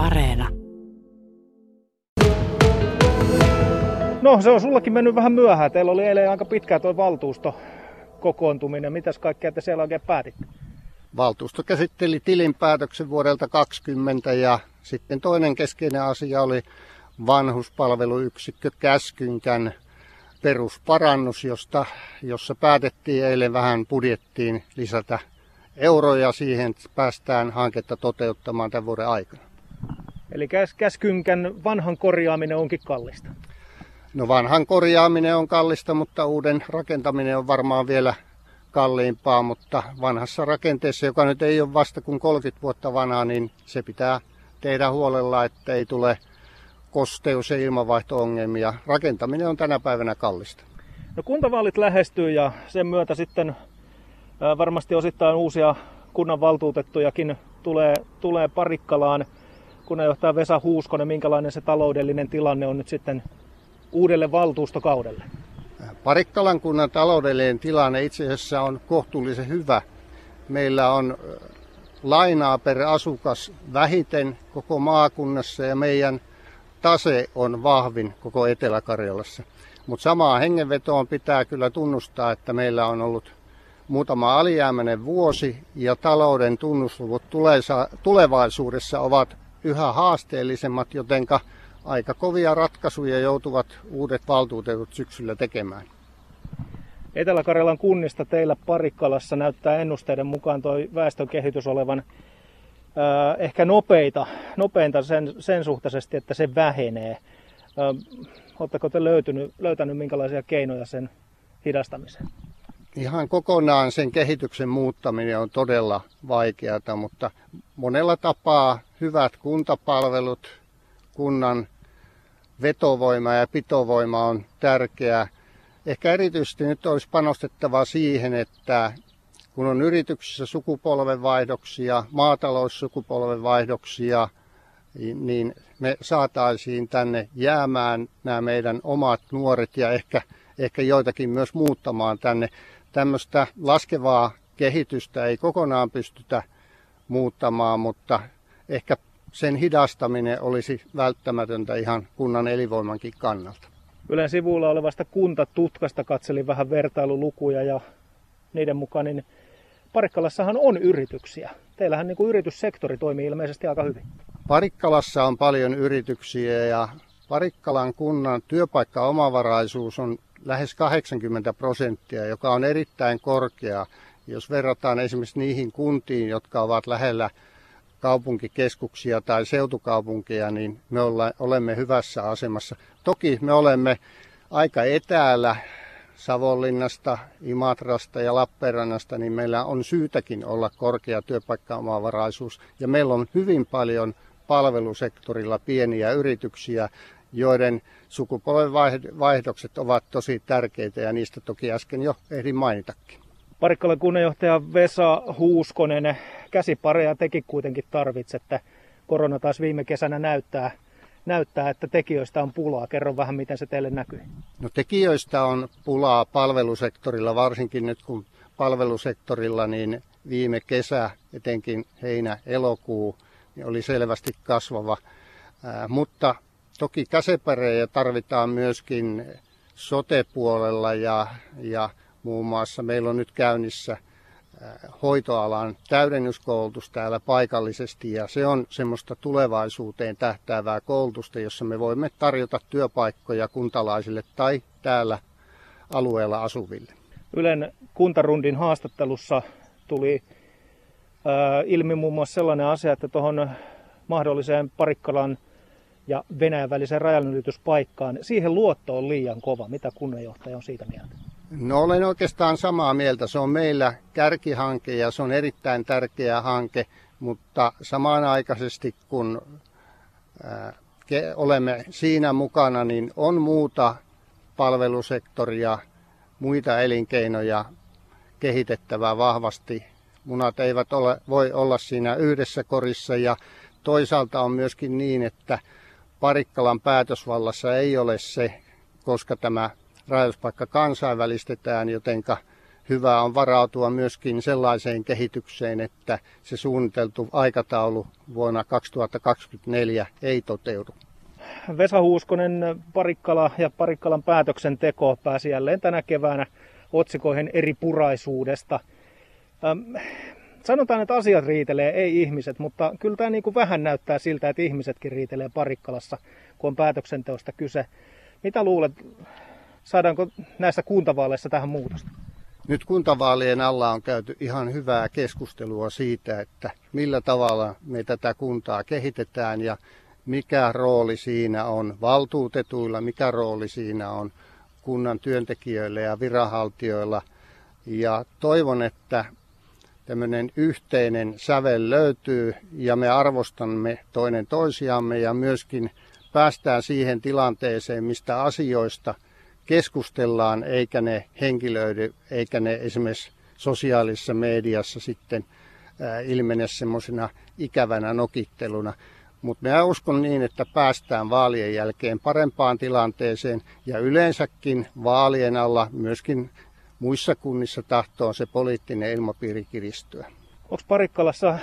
Areena. No se on sullakin mennyt vähän myöhään. Teillä oli eilen aika pitkä tuo valtuusto kokoontuminen. Mitäs kaikkea te siellä oikein päätitte? Valtuusto käsitteli tilinpäätöksen vuodelta 2020 ja sitten toinen keskeinen asia oli vanhuspalveluyksikkö Käskynkän perusparannus, josta, jossa päätettiin eilen vähän budjettiin lisätä euroja siihen, että päästään hanketta toteuttamaan tämän vuoden aikana. Eli käskynkän vanhan korjaaminen onkin kallista. No vanhan korjaaminen on kallista, mutta uuden rakentaminen on varmaan vielä kalliimpaa, mutta vanhassa rakenteessa, joka nyt ei ole vasta kuin 30 vuotta vanha, niin se pitää tehdä huolella, että ei tule kosteus- ja ilmanvaihto-ongelmia. Rakentaminen on tänä päivänä kallista. No kuntavaalit lähestyy ja sen myötä sitten varmasti osittain uusia kunnanvaltuutettujakin tulee, tulee Parikkalaan. Kunnanjohtaja Vesa Huuskonen, minkälainen se taloudellinen tilanne on nyt sitten uudelle valtuustokaudelle? Parikkalan kunnan taloudellinen tilanne itse asiassa on kohtuullisen hyvä. Meillä on lainaa per asukas vähiten koko maakunnassa ja meidän tase on vahvin koko Etelä-Karjalassa. Mutta samaa hengenvetoon pitää kyllä tunnustaa, että meillä on ollut muutama alijäämäinen vuosi ja talouden tunnusluvut tulevaisuudessa ovat yhä haasteellisemmat, jotenka aika kovia ratkaisuja joutuvat uudet valtuutetut syksyllä tekemään. Etelä-Karjalan kunnista teillä Parikkalassa näyttää ennusteiden mukaan tuo väestön kehitys olevan äh, ehkä nopeita, nopeinta sen, sen suhtaisesti, että se vähenee. Äh, Oletteko te löytynyt, löytänyt minkälaisia keinoja sen hidastamiseen? Ihan kokonaan sen kehityksen muuttaminen on todella vaikeata, mutta monella tapaa hyvät kuntapalvelut, kunnan vetovoima ja pitovoima on tärkeää. Ehkä erityisesti nyt olisi panostettava siihen, että kun on yrityksissä sukupolvenvaihdoksia, maataloussukupolvenvaihdoksia, niin me saataisiin tänne jäämään nämä meidän omat nuoret ja ehkä, ehkä joitakin myös muuttamaan tänne. Tämmöistä laskevaa kehitystä ei kokonaan pystytä muuttamaan, mutta ehkä sen hidastaminen olisi välttämätöntä ihan kunnan elinvoimankin kannalta. Ylen sivuilla olevasta kuntatutkasta katselin vähän vertailulukuja ja niiden mukaan niin Parikkalassahan on yrityksiä. Teillähän niin kuin yrityssektori toimii ilmeisesti aika hyvin. Parikkalassa on paljon yrityksiä ja Parikkalan kunnan työpaikkaomavaraisuus on lähes 80 prosenttia, joka on erittäin korkea. Jos verrataan esimerkiksi niihin kuntiin, jotka ovat lähellä kaupunkikeskuksia tai seutukaupunkeja, niin me olemme hyvässä asemassa. Toki me olemme aika etäällä Savonlinnasta, Imatrasta ja Lappeenrannasta, niin meillä on syytäkin olla korkea työpaikkaomavaraisuus. Ja meillä on hyvin paljon palvelusektorilla pieniä yrityksiä, joiden sukupolvenvaihdokset ovat tosi tärkeitä ja niistä toki äsken jo ehdin mainitakin. Parikkalan kunnanjohtaja Vesa Huuskonen, käsipareja teki kuitenkin tarvitsette. Korona taas viime kesänä näyttää, näyttää, että tekijöistä on pulaa. Kerro vähän, miten se teille näkyy. No tekijöistä on pulaa palvelusektorilla, varsinkin nyt kun palvelusektorilla niin viime kesä, etenkin heinä-elokuu, niin oli selvästi kasvava. Ää, mutta toki käsipareja tarvitaan myöskin sotepuolella ja, ja muun muassa meillä on nyt käynnissä hoitoalan täydennyskoulutus täällä paikallisesti ja se on semmoista tulevaisuuteen tähtäävää koulutusta, jossa me voimme tarjota työpaikkoja kuntalaisille tai täällä alueella asuville. Ylen kuntarundin haastattelussa tuli ilmi muun muassa sellainen asia, että tuohon mahdolliseen Parikkalan ja Venäjän väliseen rajanylityspaikkaan, siihen luotto on liian kova. Mitä kunnanjohtaja on siitä mieltä? No olen oikeastaan samaa mieltä. Se on meillä kärkihanke ja se on erittäin tärkeä hanke, mutta samanaikaisesti kun olemme siinä mukana, niin on muuta palvelusektoria, muita elinkeinoja kehitettävää vahvasti. Munat eivät ole, voi olla siinä yhdessä korissa ja toisaalta on myöskin niin, että Parikkalan päätösvallassa ei ole se, koska tämä rajoituspaikka kansainvälistetään, jotenka hyvä on varautua myöskin sellaiseen kehitykseen, että se suunniteltu aikataulu vuonna 2024 ei toteudu. Vesa Huuskonen, Parikkala ja Parikkalan päätöksenteko pääsi jälleen tänä keväänä otsikoihin eri puraisuudesta. Sanotaan, että asiat riitelee, ei ihmiset, mutta kyllä tämä niin kuin vähän näyttää siltä, että ihmisetkin riitelee Parikkalassa, kun on päätöksenteosta kyse. Mitä luulet, saadaanko näissä kuntavaaleissa tähän muutosta? Nyt kuntavaalien alla on käyty ihan hyvää keskustelua siitä, että millä tavalla me tätä kuntaa kehitetään ja mikä rooli siinä on valtuutetuilla, mikä rooli siinä on kunnan työntekijöillä ja viranhaltijoilla. Ja toivon, että tämmöinen yhteinen sävel löytyy ja me arvostamme toinen toisiamme ja myöskin päästään siihen tilanteeseen, mistä asioista keskustellaan, eikä ne henkilöidy, eikä ne esimerkiksi sosiaalisessa mediassa sitten ilmene semmoisena ikävänä nokitteluna. Mutta minä uskon niin, että päästään vaalien jälkeen parempaan tilanteeseen ja yleensäkin vaalien alla myöskin muissa kunnissa tahtoo se poliittinen ilmapiiri kiristyä. Onko Parikkalassa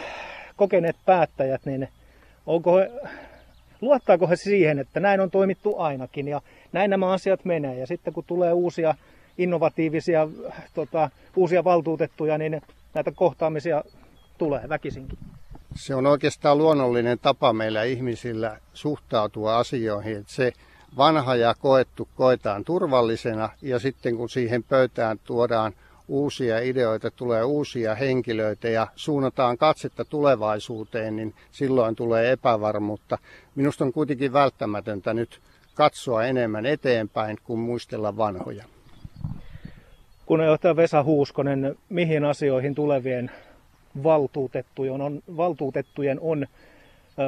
kokeneet päättäjät, niin onko he, luottaako he siihen, että näin on toimittu ainakin ja näin nämä asiat menee. Ja sitten kun tulee uusia innovatiivisia tota, uusia valtuutettuja, niin näitä kohtaamisia tulee väkisinkin. Se on oikeastaan luonnollinen tapa meillä ihmisillä suhtautua asioihin. Että se vanha ja koettu koetaan turvallisena ja sitten kun siihen pöytään tuodaan uusia ideoita, tulee uusia henkilöitä ja suunnataan katsetta tulevaisuuteen, niin silloin tulee epävarmuutta. Minusta on kuitenkin välttämätöntä nyt katsoa enemmän eteenpäin kuin muistella vanhoja. Kunnanjohtaja Vesa Huuskonen, mihin asioihin tulevien valtuutettujen on, valtuutettujen on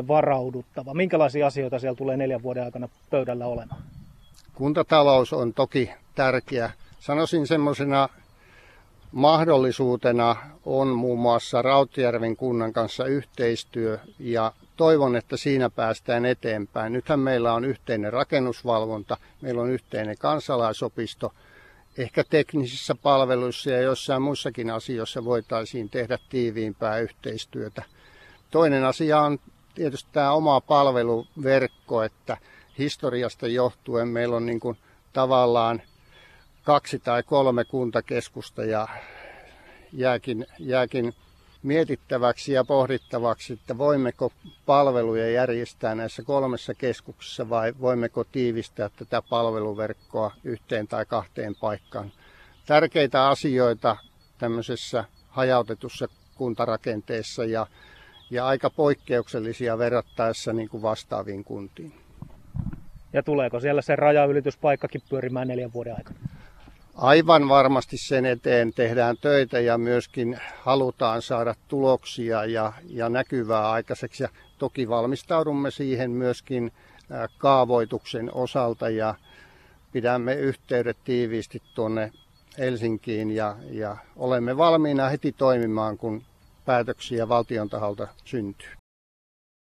varauduttava? Minkälaisia asioita siellä tulee neljän vuoden aikana pöydällä olemaan? Kuntatalous on toki tärkeä. Sanoisin semmoisena mahdollisuutena on muun muassa Rautjärven kunnan kanssa yhteistyö ja toivon, että siinä päästään eteenpäin. Nythän meillä on yhteinen rakennusvalvonta, meillä on yhteinen kansalaisopisto. Ehkä teknisissä palveluissa ja jossain muissakin asioissa voitaisiin tehdä tiiviimpää yhteistyötä. Toinen asia on tietysti tämä oma palveluverkko, että historiasta johtuen meillä on niin kuin tavallaan kaksi tai kolme kuntakeskusta ja jääkin, jääkin mietittäväksi ja pohdittavaksi, että voimmeko palveluja järjestää näissä kolmessa keskuksessa vai voimmeko tiivistää tätä palveluverkkoa yhteen tai kahteen paikkaan. Tärkeitä asioita tämmöisessä hajautetussa kuntarakenteessa ja, ja aika poikkeuksellisia verrattaessa niin kuin vastaaviin kuntiin. Ja tuleeko siellä se rajaylityspaikkakin pyörimään neljän vuoden aikana? Aivan varmasti sen eteen tehdään töitä ja myöskin halutaan saada tuloksia ja, ja näkyvää aikaiseksi. Ja toki valmistaudumme siihen myöskin kaavoituksen osalta ja pidämme yhteydet tiiviisti tuonne Helsinkiin ja, ja olemme valmiina heti toimimaan, kun päätöksiä valtion taholta syntyy.